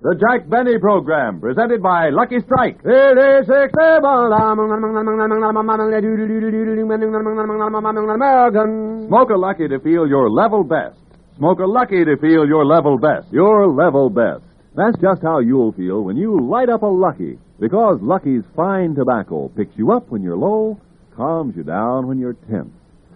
The Jack Benny Program, presented by Lucky Strike. It is acceptable. American. Smoke a Lucky to feel your level best. Smoke a Lucky to feel your level best. Your level best. That's just how you'll feel when you light up a Lucky. Because Lucky's fine tobacco picks you up when you're low, calms you down when you're tense.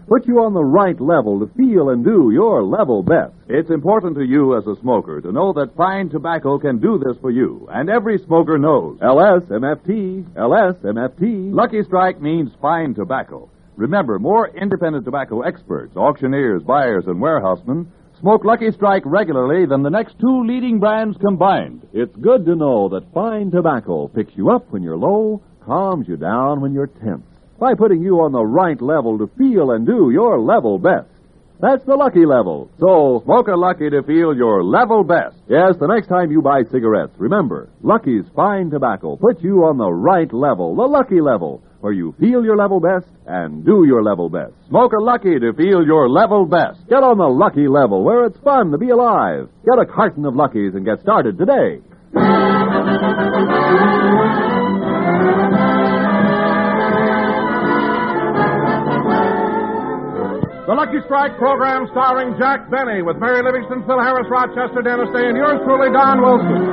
Puts you on the right level to feel and do your level best. It's important to you as a smoker to know that fine tobacco can do this for you, and every smoker knows. LSMFT, LSMFT. Lucky Strike means fine tobacco. Remember, more independent tobacco experts, auctioneers, buyers, and warehousemen smoke Lucky Strike regularly than the next two leading brands combined. It's good to know that fine tobacco picks you up when you're low, calms you down when you're tense, by putting you on the right level to feel and do your level best. That's the lucky level. So, smoke a Lucky to feel your level best. Yes, the next time you buy cigarettes, remember, Lucky's fine tobacco puts you on the right level, the lucky level, where you feel your level best and do your level best. Smoke a Lucky to feel your level best. Get on the lucky level where it's fun to be alive. Get a carton of Luckies and get started today. The Lucky Strike program starring Jack Benny with Mary Livingstone, Phil Harris, Rochester, Dennis Day, and yours truly, Don Wilson.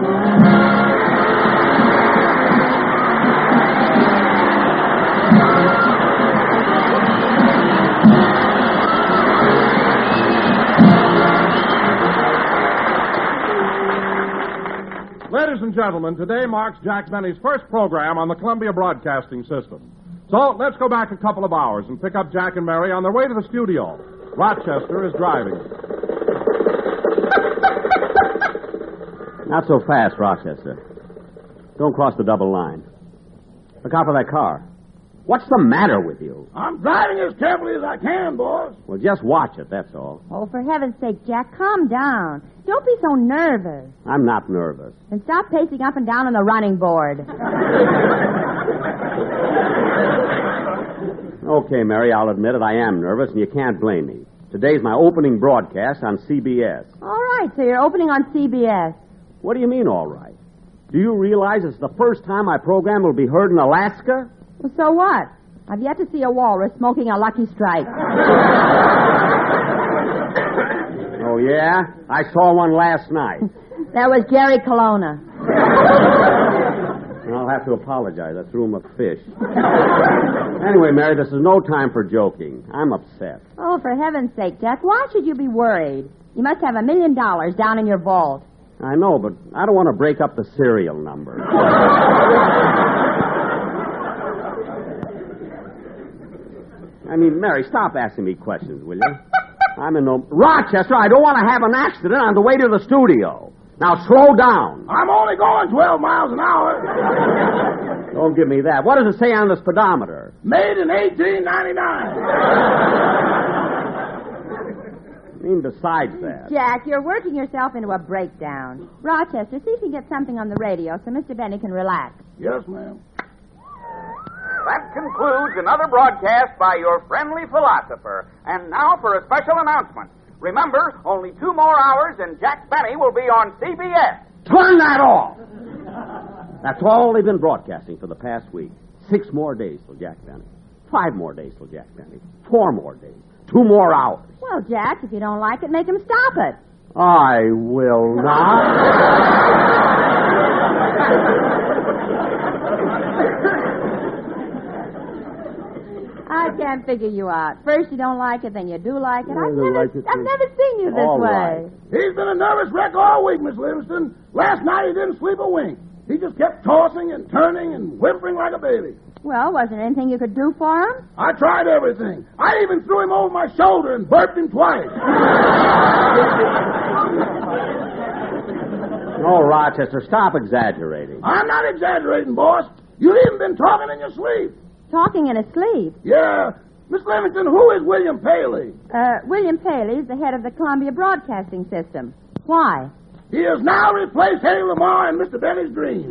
Ladies and gentlemen, today marks Jack Benny's first program on the Columbia Broadcasting System. So let's go back a couple of hours and pick up Jack and Mary on their way to the studio. Rochester is driving. Not so fast, Rochester. Don't cross the double line. Look out for that car. What's the matter with you? I'm driving as carefully as I can, boss. Well, just watch it, that's all. Oh, for heaven's sake, Jack, calm down. Don't be so nervous. I'm not nervous. And stop pacing up and down on the running board. Okay, Mary, I'll admit it. I am nervous, and you can't blame me. Today's my opening broadcast on CBS. All right, so you're opening on CBS. What do you mean, all right? Do you realize it's the first time my program will be heard in Alaska? Well, so what? I've yet to see a walrus smoking a lucky strike. Oh, yeah? I saw one last night. That was Jerry Colonna. I'll have to apologize. I threw him a fish. anyway, Mary, this is no time for joking. I'm upset. Oh, for heaven's sake, Jack, why should you be worried? You must have a million dollars down in your vault. I know, but I don't want to break up the serial number. I mean, Mary, stop asking me questions, will you? I'm in no. Rochester, I don't want to have an accident on the way to the studio. Now, slow down. I'm only going 12 miles an hour. Don't give me that. What does it say on the speedometer? Made in 1899. I mean, besides that. Jack, you're working yourself into a breakdown. Rochester, see if you can get something on the radio so Mr. Benny can relax. Yes, ma'am. That concludes another broadcast by your friendly philosopher. And now for a special announcement. Remember, only two more hours and Jack Benny will be on CBS. Turn that off! That's all they've been broadcasting for the past week. Six more days till Jack Benny. Five more days till Jack Benny. Four more days. Two more hours. Well, Jack, if you don't like it, make him stop it. I will not. can't figure you out. First you don't like it, then you do like it. I I've do never, like it, I've never seen you this All way. right. He's been a nervous wreck all week, Miss Livingstone. Last night he didn't sleep a wink. He just kept tossing and turning and whimpering like a baby. Well, wasn't there anything you could do for him? I tried everything. I even threw him over my shoulder and burped him twice. No, Rochester, stop exaggerating. I'm not exaggerating, boss. You've even been talking in your sleep. Talking in his sleep. Yeah. Miss Livingstone, who is William Paley? Uh, William Paley's the head of the Columbia Broadcasting System. Why? He has now replaced Hedy Lamarr in Mr. Benny's dream.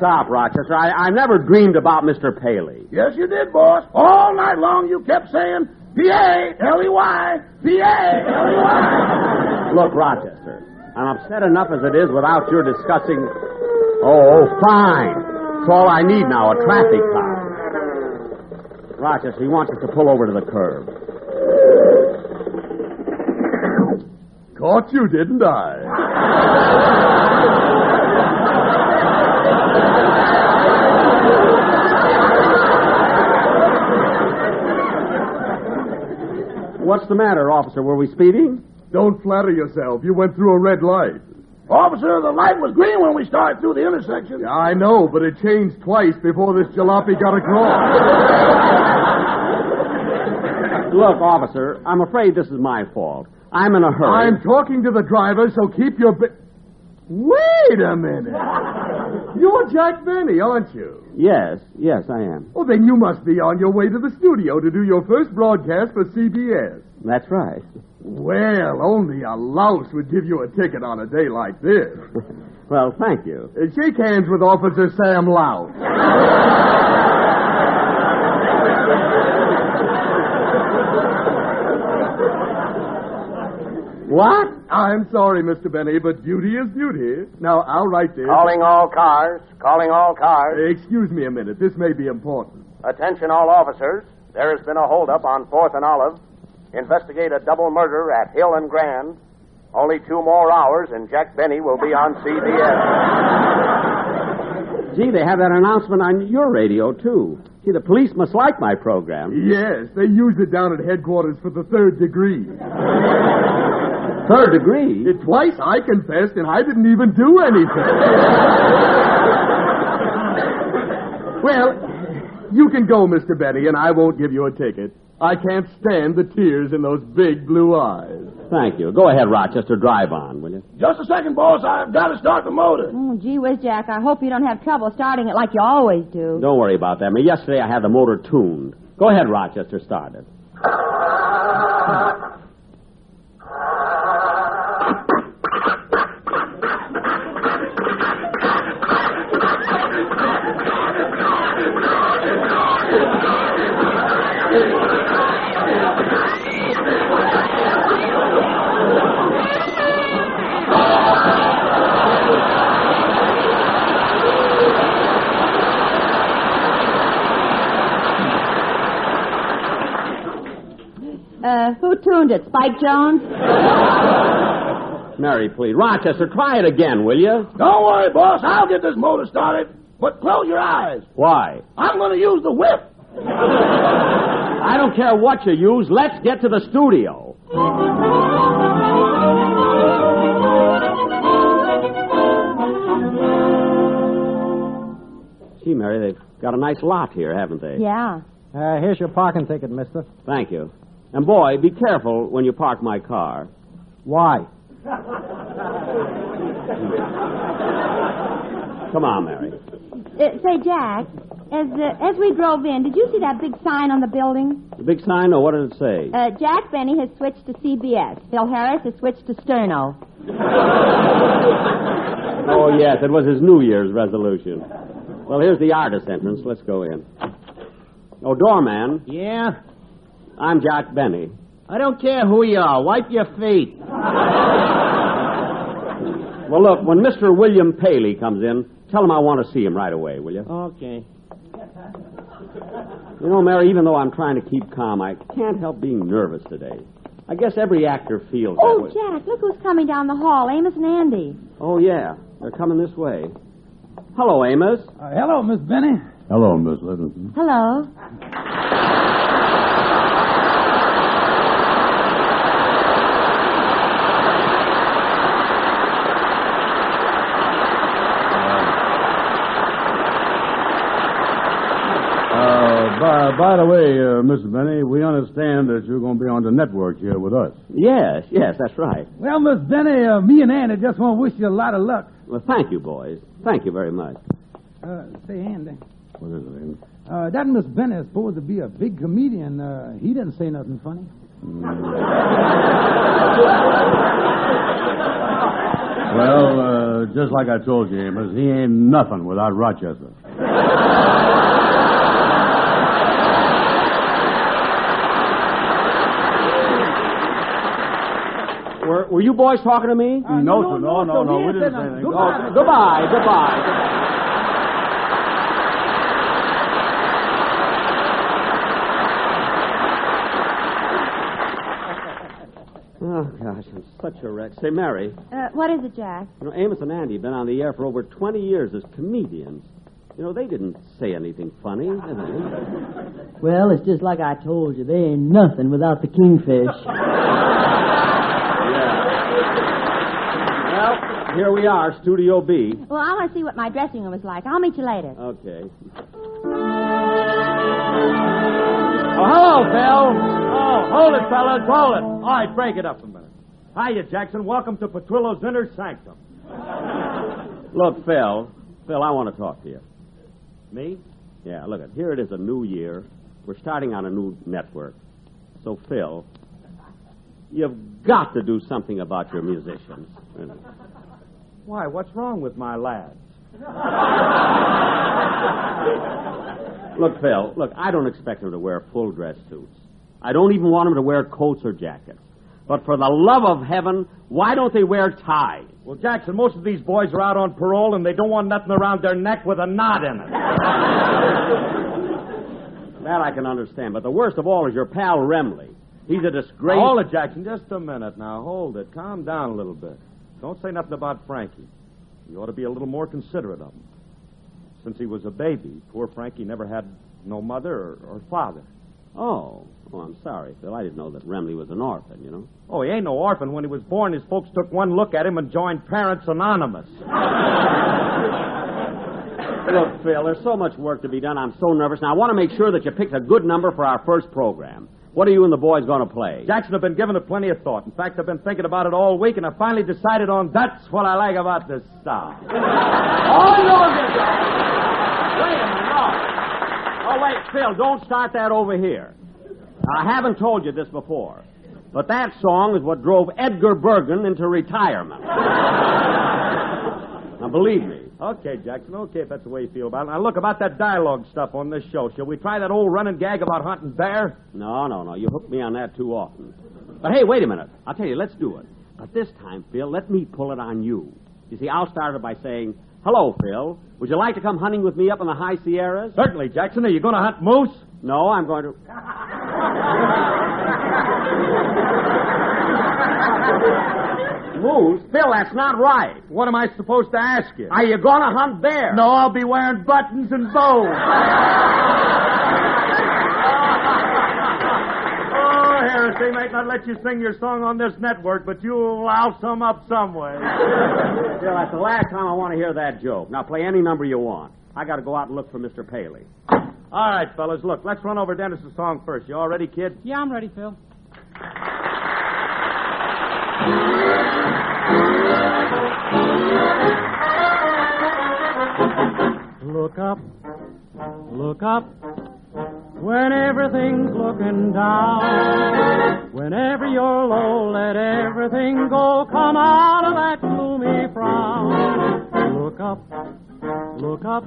Stop, Rochester. I, I never dreamed about Mr. Paley. yes, you did, boss. All night long you kept saying, P-A-L-E-Y, P-A-L-E-Y. Look, Rochester, I'm upset enough as it is without your discussing. Oh, fine. It's all I need now, a traffic cop. Rochester, he wants us to pull over to the curb. Caught you, didn't I? What's the matter, officer? Were we speeding? Don't flatter yourself. You went through a red light. Officer, the light was green when we started through the intersection. Yeah, I know, but it changed twice before this jalopy got across. Look, officer, I'm afraid this is my fault. I'm in a hurry. I'm talking to the driver, so keep your. Bi- Wait a minute. You're Jack Benny, aren't you? Yes, yes, I am. Oh, then you must be on your way to the studio to do your first broadcast for CBS. That's right. Well, only a louse would give you a ticket on a day like this. Well, thank you. Uh, shake hands with Officer Sam Louse. What? I'm sorry, Mr. Benny, but duty is duty. Now, I'll write this. Calling all cars. Calling all cars. Excuse me a minute. This may be important. Attention, all officers. There has been a holdup on 4th and Olive. Investigate a double murder at Hill and Grand. Only two more hours, and Jack Benny will be on CBS. Gee, they have that announcement on your radio, too. Gee, the police must like my program. Yes, they use it down at headquarters for the third degree. Third degree? It, twice I confessed, and I didn't even do anything. well, you can go, Mr. Benny, and I won't give you a ticket. I can't stand the tears in those big blue eyes. Thank you. Go ahead, Rochester. Drive on, will you? Just a second, boss. I've got to start the motor. Oh, gee whiz, Jack. I hope you don't have trouble starting it like you always do. Don't worry about that. I mean, yesterday I had the motor tuned. Go ahead, Rochester. Start it. Uh, who tuned it? Spike Jones? Mary, please. Rochester, try it again, will you? Don't worry, boss. I'll get this motor started. But close your eyes. Why? I'm going to use the whip. I don't care what you use. Let's get to the studio. Gee, Mary, they've got a nice lot here, haven't they? Yeah. Uh, here's your parking ticket, mister. Thank you. And boy, be careful when you park my car. Why? Come on, Mary. Uh, say, Jack, as uh, as we drove in, did you see that big sign on the building? The big sign, or what did it say? Uh, Jack Benny has switched to CBS. Phil Harris has switched to Sterno. Oh, yes, it was his New Year's resolution. Well, here's the artist entrance. Let's go in. Oh, doorman, Yeah? I'm Jack Benny. I don't care who you are. Wipe your feet. Well, look, when Mr. William Paley comes in, tell him I want to see him right away, will you? Okay. You know, Mary, even though I'm trying to keep calm, I can't help being nervous today. I guess every actor feels that Oh. Jack, look who's coming down the hall. Amos and Andy. Oh, yeah. They're coming this way. Hello, Amos. Uh, hello, Miss Benny. Hello, Miss Livingstone. Hello. Uh, by, by the way, uh, Mrs. Benny, we understand that you're going to be on the network here with us. Yes, yes, that's right. Well, Miss Benny, uh, me and Andy just want to wish you a lot of luck. Well, thank you, boys. Thank you very much. Uh, say, Andy, What is it, Amy? uh, that Miss Benny is supposed to be a big comedian. Uh, he didn't say nothing funny. Well, uh, just like I told you, Amos, he ain't nothing without Rochester. Were, were you boys talking to me? Uh, no, sir, no, no, no, we didn't say anything. Oh, goodbye, goodbye. Oh, gosh, I'm such a wreck. Say, Mary, Uh, what is it, Jack? you know, Amos and Andy have been on the air for over 20 years as comedians. You know, they didn't say anything funny, did they? Well, it's just like I told you. They ain't nothing without the kingfish. Here we are, Studio B. Well, I want to see what my dressing room is like. I'll meet you later. Okay. Oh, hello, Phil. Oh, hold it, fellas, hold it. All right, break it up a minute. Hiya, Jackson. Welcome to Petrillo's Inner Sanctum. Look, Phil. Phil, I want to talk to you. Me? Yeah, look, it. here it is, a new year. We're starting on a new network. So, Phil, you've got to do something about your musicians. Why, what's wrong with my lads? Look, Phil, look, I don't expect them to wear full dress suits. I don't even want them to wear coats or jackets. But for the love of heaven, why don't they wear ties? Well, Jackson, most of these boys are out on parole and they don't want nothing around their neck with a knot in it. That I can understand. But the worst of all is your pal Remley. He's a disgrace. Hold it, Jackson. Just a minute now. Hold it. Calm down a little bit. Don't say nothing about Frankie. You ought to be a little more considerate of him. Since he was a baby, poor Frankie never had no mother or, or father. Oh, oh, I'm sorry, Phil. I didn't know that Remley was an orphan, you know. Oh, he ain't no orphan. When he was born, his folks took one look at him and joined Parents Anonymous. Look, Phil, there's so much work to be done. I'm so nervous. Now, I want to make sure that you picked a good number for our first program. What are you and the boys going to play? Jackson, I've been giving it plenty of thought. In fact, I've been thinking about it all week, and I finally decided on that's what I like about this stuff. oh, no, Wait a minute, no. Oh, wait, Phil, don't start that over here. I haven't told you this before, but that song is what drove Edgar Bergen into retirement. now, believe me. Okay, Jackson, okay, if that's the way you feel about it. Now, look, about that dialogue stuff on this show. Shall we try that old running gag about hunting bear? No, no, no. You hooked me on that too often. But hey, wait a minute. I'll tell you, let's do it. But this time, Phil, let me pull it on you. You see, I'll start it by saying, Hello, Phil. Would you like to come hunting with me up in the high Sierras? Certainly, Jackson. Are you going to hunt moose? No, I'm going to. Moose? Phil, that's not right. What am I supposed to ask you? Are you going to hunt bear? No, I'll be wearing buttons and bows. oh, Harris, they might not let you sing your song on this network, but you'll louse some up some way. Phil, that's the last time I want to hear that joke. Now, play any number you want. I got to go out and look for Mr. Paley. All right, fellas, look, let's run over Dennis's song first. You all ready, kid? Yeah, I'm ready, Phil. Look up, look up, when everything's looking down. Whenever you're low, let everything go. Come out of that gloomy frown. Look up, look up,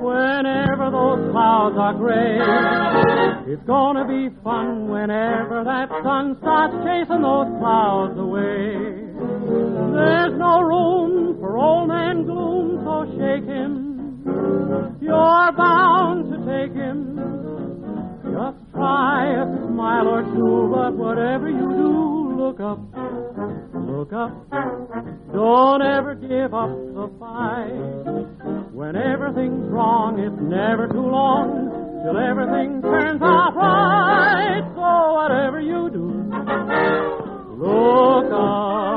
whenever those clouds are gray. It's gonna be fun whenever that sun starts chasing those clouds away. There's no room for old man gloom, so shake him. You're bound to take him. Just try a smile or two, but whatever you do, look up. Look up. Don't ever give up the fight. When everything's wrong, it's never too long till everything turns out right. So whatever you do, look up.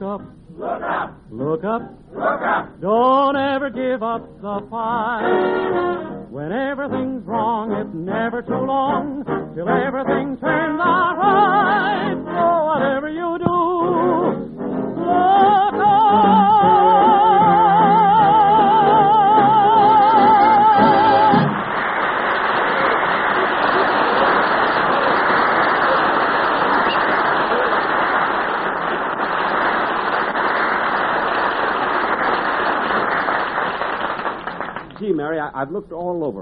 Look up. Look up. Look up. Look up. Don't ever give up the fight. When everything's wrong, it's never too long till everything turns out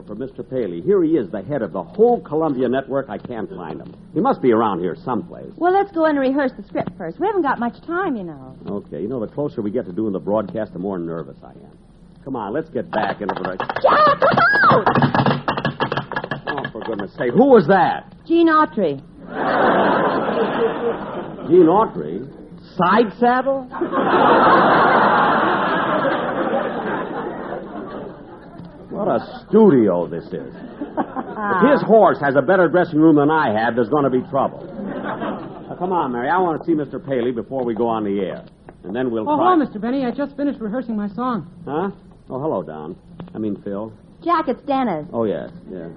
for Mr. Paley. Here he is, the head of the whole Columbia network. I can't find him. He must be around here someplace. Well, let's go in and rehearse the script first. We haven't got much time, you know. Okay, you know, the closer we get to doing the broadcast, the more nervous I am. Come on, let's get back into the. Jack, come out! Oh, for goodness sake. Who was that? Gene Autry. Gene Autry? Side saddle? What a studio this is. If his horse has a better dressing room than I have, there's going to be trouble. Now, come on, Mary. I want to see Mr. Paley before we go on the air. And then we'll Oh, try. hello, Mr. Benny. I just finished rehearsing my song. Huh? Oh, hello, Don. I mean, Phil. Jack, it's Dennis. Oh, yes, yeah.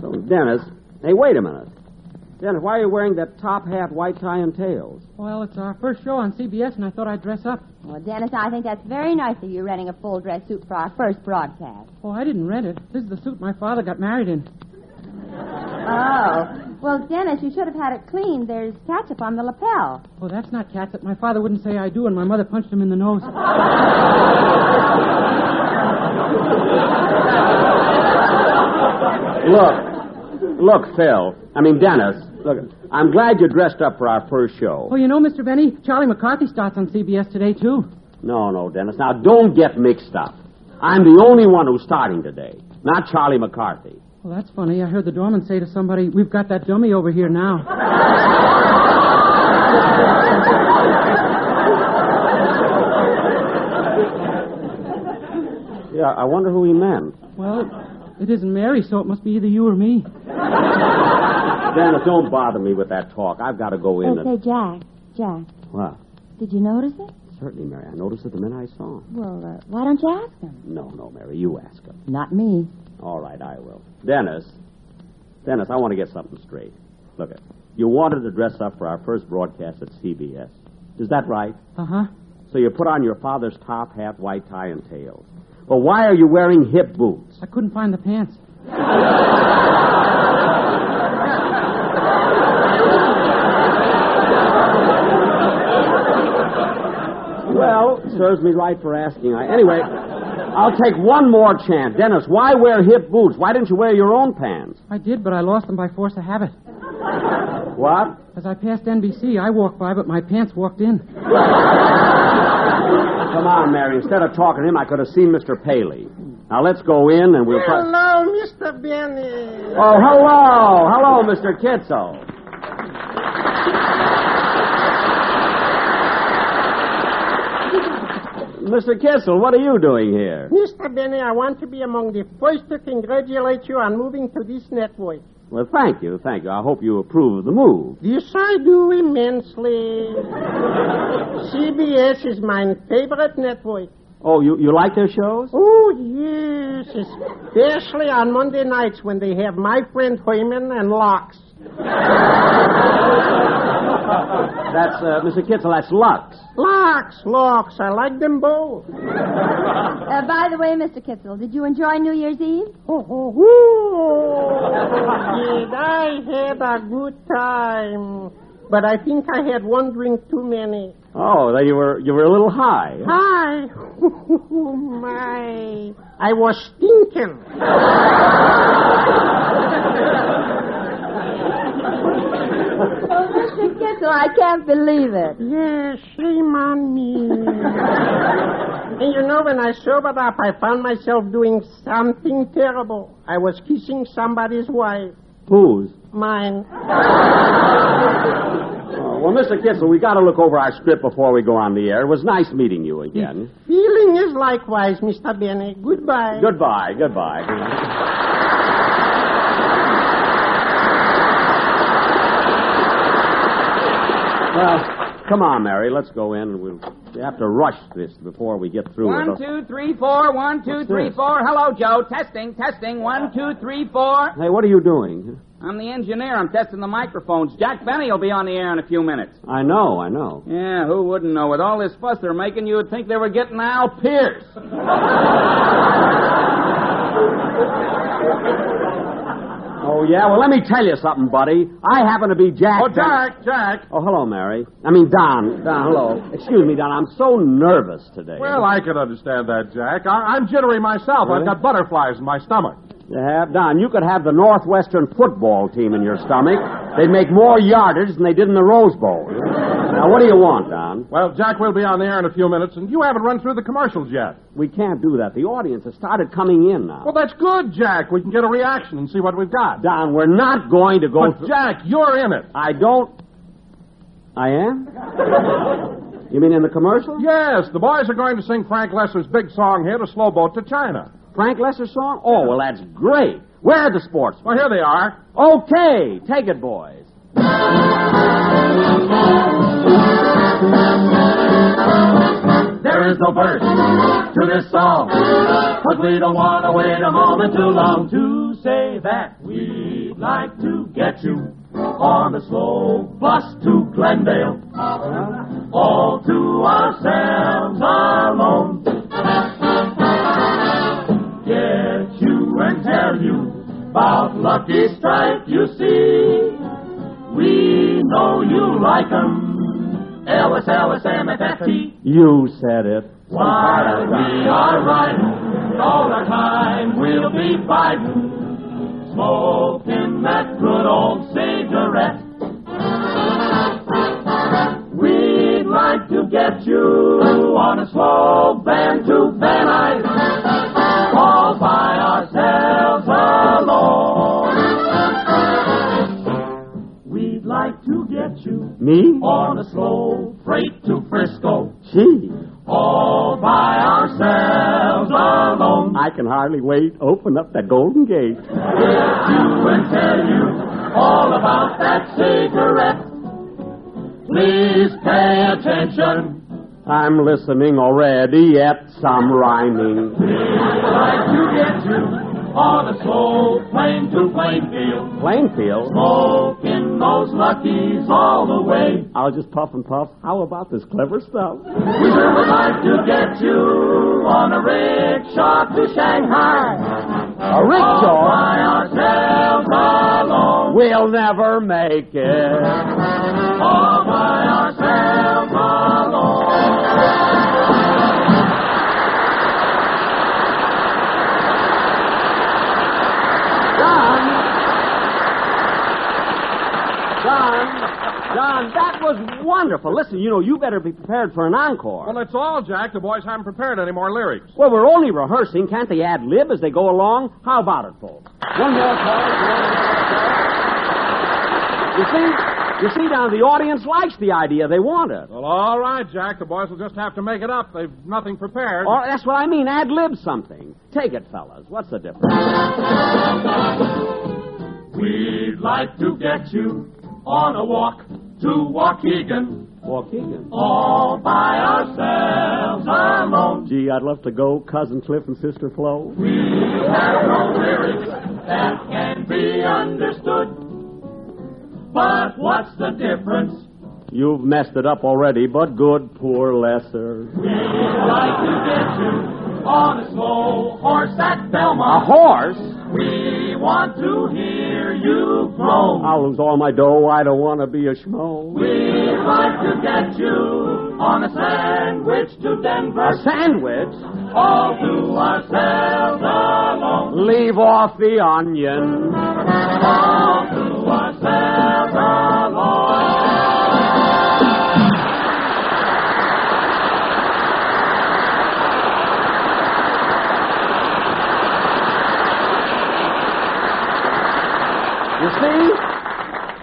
So, Dennis. Hey, wait a minute. Dennis, why are you wearing that top hat, white tie, and tails? Well, it's our first show on CBS, and I thought I'd dress up. Well, Dennis, I think that's very nice of you renting a full dress suit for our first broadcast. Oh, I didn't rent it. This is the suit my father got married in. Oh. Well, Dennis, you should have had it cleaned. There's ketchup on the lapel. Oh, that's not catsup. My father wouldn't say I do, and my mother punched him in the nose. Look, look, Phil. I mean, Dennis. Look, I'm glad you dressed up for our first show. Oh, you know, Mr. Benny, Charlie McCarthy starts on CBS today, too. No, no, Dennis. Now, don't get mixed up. I'm the only one who's starting today, not Charlie McCarthy. Well, that's funny. I heard the doorman say to somebody, We've got that dummy over here now. Yeah, I wonder who he meant. Well, it isn't Mary, so it must be either you or me. Dennis, don't bother me with that talk. I've got to go in and. say, Jack, Jack, What? did you notice it? Certainly, Mary. I noticed it the minute I saw him. Well, uh, why don't you ask him? No, no, Mary. You ask him. Not me. All right, I will. Dennis. Dennis, I want to get something straight. Look it. You wanted to dress up for our first broadcast at CBS. Is that right? Uh huh. So you put on your father's top hat, white tie, and tails. Well, why are you wearing hip boots? I couldn't find the pants. Well, serves me right for asking. I, anyway, I'll take one more chance. Dennis, why wear hip boots? Why didn't you wear your own pants? I did, but I lost them by force of habit. What? As I passed NBC, I walked by, but my pants walked in. Come on, Mary. Instead of talking to him, I could have seen Mr. Paley. Now let's go in and we'll. Try... Hello, Mr. Benny. Oh, hello, hello, Mr. Kitzel. Mr. Kitzel, what are you doing here? Mr. Benny, I want to be among the first to congratulate you on moving to this network. Well, thank you, thank you. I hope you approve of the move. Yes, I do immensely. CBS is my favorite network. Oh, you, you like their shows? Oh, yes, especially on Monday nights when they have my friend Herman and Locks. That's, uh, Mr. Kitzel, that's Lux. Locks, Locks, I like them both. Uh, by the way, Mr. Kitzel, did you enjoy New Year's Eve? Oh, oh, oh. Did I had a good time. But I think I had one drink too many. Oh, then you were you were a little high. Hi. My. I was stinking. Oh, Mr. Kitzel, I can't believe it. Yes, shame on me. and you know, when I sobered up, I found myself doing something terrible. I was kissing somebody's wife. Whose? Mine. Oh, well, Mr. Kitzel, we got to look over our script before we go on the air. It was nice meeting you again. The Feeling is likewise, Mr. Benny. Goodbye. Goodbye, goodbye. Well, come on, Mary. Let's go in, and we'll we have to rush this before we get through One, two, three, four. One, two, What's three, this? four. Hello, Joe. Testing, testing. One, two, three, four. Hey, what are you doing? I'm the engineer. I'm testing the microphones. Jack Benny will be on the air in a few minutes. I know, I know. Yeah, who wouldn't know? With all this fuss they're making, you would think they were getting Al Pearce. Oh, yeah? Well, let me tell you something, buddy. I happen to be Jack. Oh, Jack, Jack. Oh, hello, Mary. I mean, Don. Don, hello. Excuse me, Don. I'm so nervous today. Well, I can understand that, Jack. I- I'm jittery myself. Really? I've got butterflies in my stomach. You have? Don, you could have the Northwestern football team in your stomach. They'd make more yardage than they did in the Rose Bowl. Now, what do you want, Don? Well, Jack, we'll be on the air in a few minutes, and you haven't run through the commercials yet. We can't do that. The audience has started coming in now. Well, that's good, Jack. We can get a reaction and see what we've got. Don, we're not going to go But, Jack, you're in it. I don't. I am? you mean in the commercial? Yes, the boys are going to sing Frank Loesser's big song here, "A Slow Boat to China." Frank Loesser song? Oh, well, that's great. Where are the sports? Well, here they are. Okay, take it, boys. There is no verse to this song, but we don't want to wait a moment too long to say that we'd like to get you on a slow bus to Glendale, all to ourselves alone. And tell you about Lucky Strike, you see. We know you like 'em. Ellis, Ellis, MFFT. You said it. While we are riding, all the time we'll be fighting, smoking that good old cigarette. We'd like to get you on a slow van to Van can hardly wait. Open up that golden gate. With you and tell you all about that cigarette. Please pay attention. I'm listening already at some rhyming. We'd like to get you on a slow plane to Plainfield, Plainfield? smoking those luckies all the way. I'll just puff and puff. How about this clever stuff? We sure would like to get you on a rickshaw to Shanghai. A All rickshaw? by ourselves alone. We'll never make it. All Don! Don, that was wonderful. Listen, you know, you better be prepared for an encore. Well, that's all, Jack. The boys haven't prepared any more lyrics. Well, we're only rehearsing. Can't they ad lib as they go along? How about it, folks? One more chorus. one more chorus. You see, you see, now the audience likes the idea. They want it. Well, all right, Jack. The boys will just have to make it up. They've nothing prepared. Or that's what I mean. Ad lib something. Take it, fellas. What's the difference? We'd like to get you on a walk to Waukegan, Waukegan. all by ourselves alone. Gee, I'd love to go. Cousin Cliff and Sister Flo. We have no lyrics that can be understood. But what's the difference? You've messed it up already, but good, poor Loesser. We'd like to get you on a slow horse at Belmont. A horse? We want to hear you groan. I'll lose all my dough. I don't want to be a schmo. We'd like to get you on a sandwich to Denver. A sandwich? All to ourselves alone. Leave off the onion. All to ourselves You see?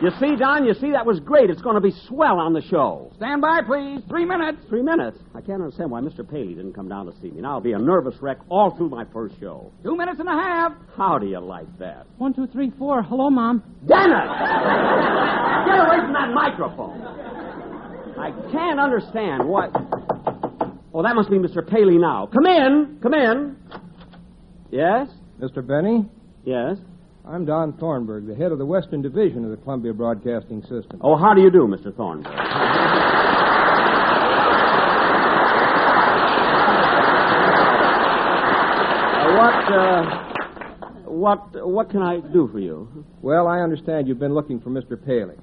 You see, Don, you see, that was great. It's going to be swell on the show. Stand by, please. Three minutes. Three minutes. I can't understand why Mr. Paley didn't come down to see me. Now I'll be a nervous wreck all through my first show. Two minutes and a half. How do you like that? One, two, three, four. Hello, Mom. Dennis! Get away from that microphone. I can't understand what. Oh, that must be Mr. Paley now. Come in. Come in. Yes? Mr. Benny, Yes? I'm Don Thornburgh, the head of the Western Division of the Columbia Broadcasting System. Oh, how do you do, Mr. Thornburgh? Uh, what, uh, what what can I do for you? Well, I understand you've been looking for Mr. Paley.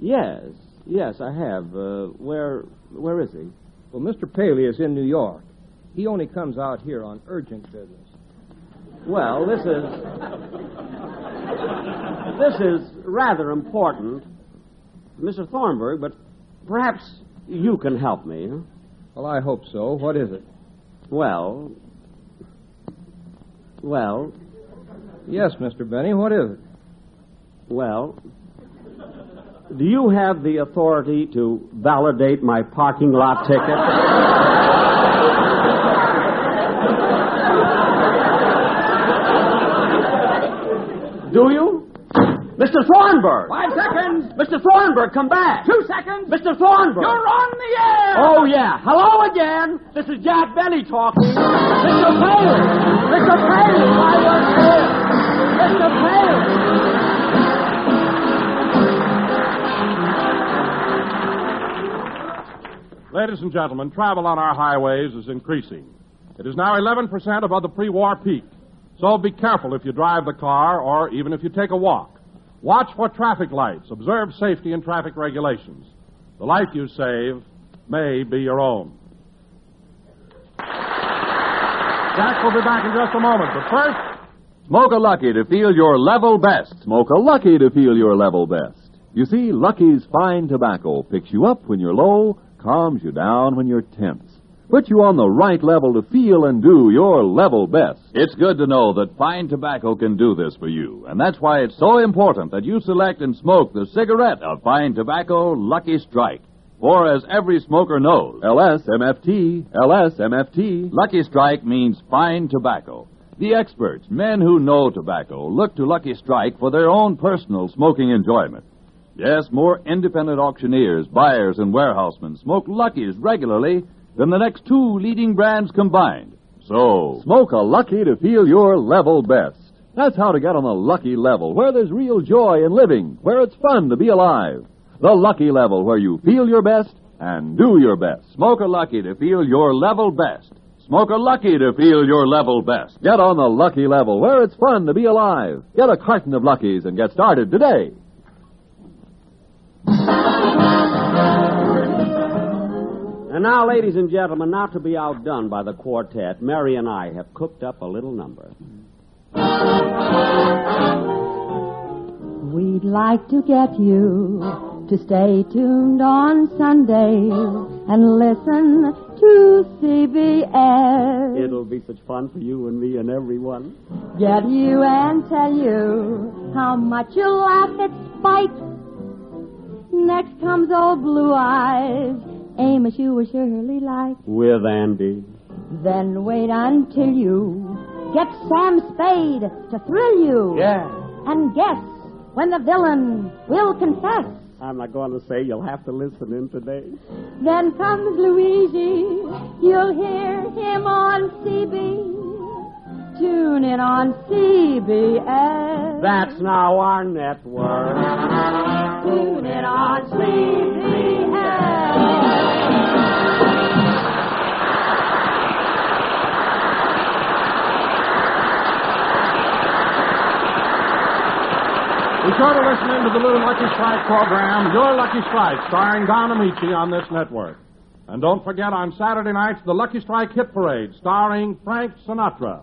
Yes, yes, I have. Uh, where where is he? Well, Mr. Paley is in New York. He only comes out here on urgent business. Well, this is this is rather important, Mr. Thornburgh. But perhaps you can help me. Huh? Well, I hope so. What is it? Well, well, Yes, Mr. Benny, what is it? well. Do you have the authority to validate my parking lot ticket? Do you? Mr. Thornburgh! Five seconds. Mr. Thornburgh, come back! Two seconds. Mr. Thornburgh! You're on the air. Oh, yeah. Hello again. This is Jack Benny talking. Mr. Paley! Mr. Paley, I was here. Mr. Paley! Ladies and gentlemen, travel on our highways is increasing. It is now 11% above the pre war peak. So be careful if you drive the car or even if you take a walk. Watch for traffic lights. Observe safety and traffic regulations. The life you save may be your own. Jack will be back in just a moment, but first, Smoke a Lucky to feel your level best. Smoke a Lucky to feel your level best. You see, Lucky's fine tobacco picks you up when you're low, calms you down when you're tense, puts you on the right level to feel and do your level best. It's good to know that fine tobacco can do this for you, and that's why it's so important that you select and smoke the cigarette of fine tobacco Lucky Strike. For as every smoker knows, LSMFT, LSMFT. Lucky Strike means fine tobacco. The experts, men who know tobacco, look to Lucky Strike for their own personal smoking enjoyment. Yes, more independent auctioneers, buyers, and warehousemen smoke Luckies regularly than the next two leading brands combined. So, Smoke a Lucky to feel your level best. That's how to get on the lucky level, where there's real joy in living, where it's fun to be alive. The lucky level where you feel your best and do your best. smoke a Lucky to feel your level best. Smoke a Lucky to feel your level best. Get on the lucky level where it's fun to be alive. Get a carton of Luckies and get started today. And now, ladies and gentlemen, not to be outdone by the quartet, Mary and I have cooked up a little number. We'd like to get you to stay tuned on Sunday and listen to CBS. It'll be such fun for you and me and everyone. Get you and tell you how much you'll laugh at Spike. Next comes old Blue Eyes, Amos you will surely like. With Andy. Then wait until you get Sam Spade to thrill you. Yeah. And guess when the villain will confess. I'm not going to say you'll have to listen in today. Then comes Luigi. You'll hear him on CB. Tune in on CBS. That's now our network. Tune in on CBS. Be sure to listen in to the Little Lucky Strike program, Your Lucky Strike, starring Don Ameche on this network. And don't forget on Saturday nights, the Lucky Strike Hit Parade, starring Frank Sinatra.